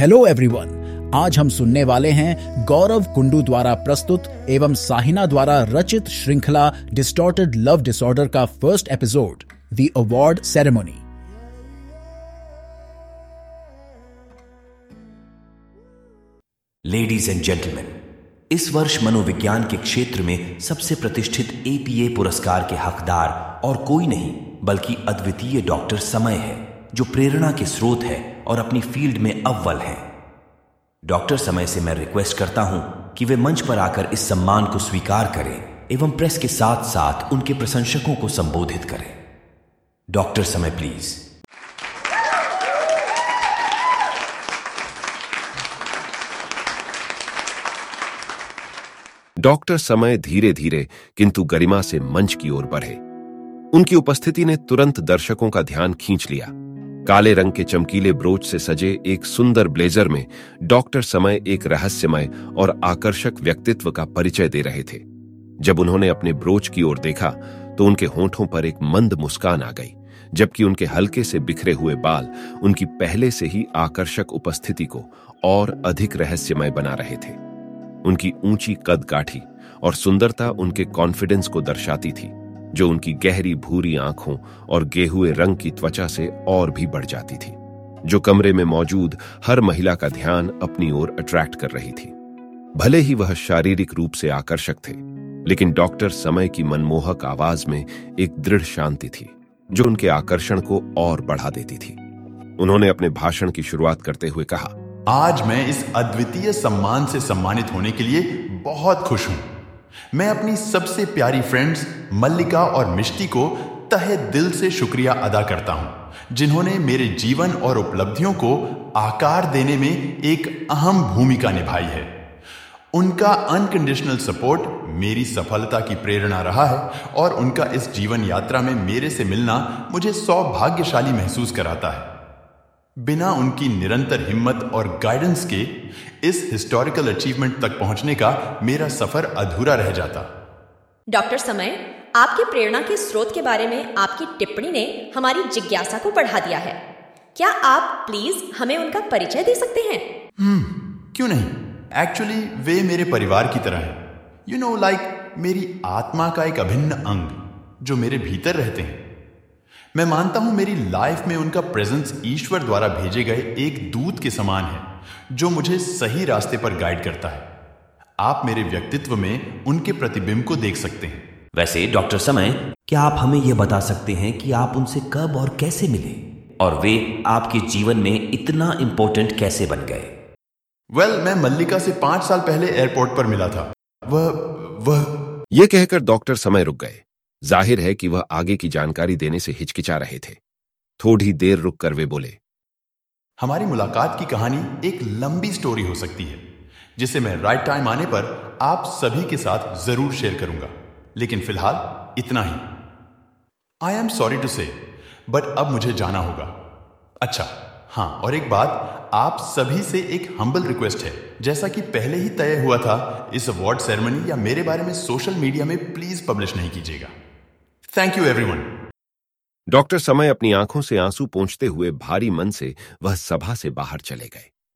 Hello everyone आज हम सुनने वाले हैं गौरव कुंडू द्वारा प्रस्तुत एवं साहिना द्वारा रचित श्रृंखला डिस्टॉर्टेड लव डिसऑर्डर का first episode the award ceremony ladies and gentleman इस वर्ष मनोविज्ञान के क्षेत्र में सबसे प्रतिष्ठित एपीए पुरस्कार के हकदार और कोई नहीं, बल्कि अद्वितीय डॉक्टर समय है। जो प्रेरणा के स्रोत है और अपनी फ़ील्ड में अव्वल है। डॉक्टर समय से मैं रिक्वेस्ट करता हूँ कि वे मंच पर आकर इस सम्मान को स्वीकार करें एवं प्रेस के साथ साथ उनके प्रशंसकों को संबोधित करें। डॉक्टर समय, प्लीज़। डॉक्टर समय धीरे धीरे किंतु गरिमा से मंच की ओर बढ़े। उनकी उपस्थिति ने तुरंत दर्शकों का ध्यान खींच लिया। काले रंग के चमकीले ब्रोच से सजे एक सुंदर ब्लेजर में डॉक्टर समय एक रहस्यमय और आकर्षक व्यक्तित्व का परिचय दे रहे थे। जब उन्होंने अपने ब्रोच की ओर देखा तो उनके होठों पर एक मंद मुस्कान आ गई, जबकि उनके हल्के से बिखरे हुए बाल उनकी पहले से ही आकर्षक उपस्थिति को और अधिक रहस्यमय बना रहे थे। उनकी ऊँची कद काठी और सुंदरता उनके कॉन्फिडेंस को दर्शाती थी। जो उनकी गहरी भूरी आँखों और गेहुए रंग की त्वचा से और भी बढ़ जाती थी, जो कमरे में मौजूद हर महिला का ध्यान अपनी ओर अट्रैक्ट कर रही थी। भले ही वह शारीरिक रूप से आकर्षक थे, लेकिन डॉक्टर समय की मनमोहक आवाज़ में एक दृढ़ शांति थी, जो उनके आकर्षण को और बढ़ा देती थी। उन्होंने अपने भाषण की शुरुआत करते हुए कहा, आज मैं इस अद्वितीय सम्मान से सम्मानित होने के लिए बहुत खुश हूँ। मैं अपनी सबसे प्यारी फ्रेंड्स मल्लिका और मिष्टी को तहे दिल से शुक्रिया अदा करता हूँ, जिन्होंने मेरे जीवन और उपलब्धियों को आकार देने में एक अहम भूमिका निभाई है। उनका अनकंडीशनल सपोर्ट मेरी सफलता की प्रेरणा रहा है और उनका इस जीवन यात्रा में मेरे से मिलना मुझे सौभाग्यशाली महसूस कराता है। बिना उनकी निरंतर हिम्मत और गाइडेंस के इस हिस्टोरिकल अचीवमेंट तक पहुँचने का मेरा सफ़र अधूरा रह जाता। डॉक्टर समय आपकी प्रेरणा के स्रोत के बारे में आपकी टिप्पणी ने हमारी जिज्ञासा को बढ़ा दिया है। क्या आप प्लीज़ हमें उनका परिचय दे सकते हैं? हम्म क्यों नहीं? एक्चुअली वे मेरे परिवार की तरह है। यू नो लाइक मेरी आत्मा का एक अभिन्न अंग जो मेरे भीतर रहते हैं। मैं मानता हूँ मेरी लाइफ में उनका प्रेजेंस ईश्वर द्वारा भेजे गए एक दूत के समान है जो मुझे सही रास्ते पर गाइड करता है। आप मेरे व्यक्तित्व में उनके प्रतिबिंब को देख सकते हैं। वैसे डॉक्टर समय क्या आप हमें यह बता सकते हैं कि आप उनसे कब और कैसे मिले? और वे आपके जीवन में इतना इंपॉर्टेंट कैसे बन गए? वेल well, मैं मल्लिका से पाँच साल पहले एयरपोर्ट पर मिला था। वह वह यह कहकर डॉक्टर समय रुक गए। ज़ाहिर है कि वह आगे की जानकारी देने से हिचकिचा रहे थे। थोड़ी देर रुक कर वे बोले, हमारी मुलाकात की कहानी एक लंबी स्टोरी हो सकती है, जिसे मैं राइट टाइम आने पर आप सभी के साथ ज़रूर शेयर करूँगा। लेकिन फ़िलहाल इतना ही। I am sorry to say but अब मुझे जाना होगा। अच्छा हाँ और एक बात, आप सभी से एक हम्बल रिक्वेस्ट है। जैसा कि पहले ही तय हुआ था, इस अवार्ड सेरेमनी या मेरे बारे में सोशल मीडिया में प्लीज़ पब्लिश नहीं कीजिएगा। थैंक यू एवरीवन डॉक्टर समय अपनी आँखों से आँसू पहुँचते हुए भारी मन से वह सभा से बाहर चले गए।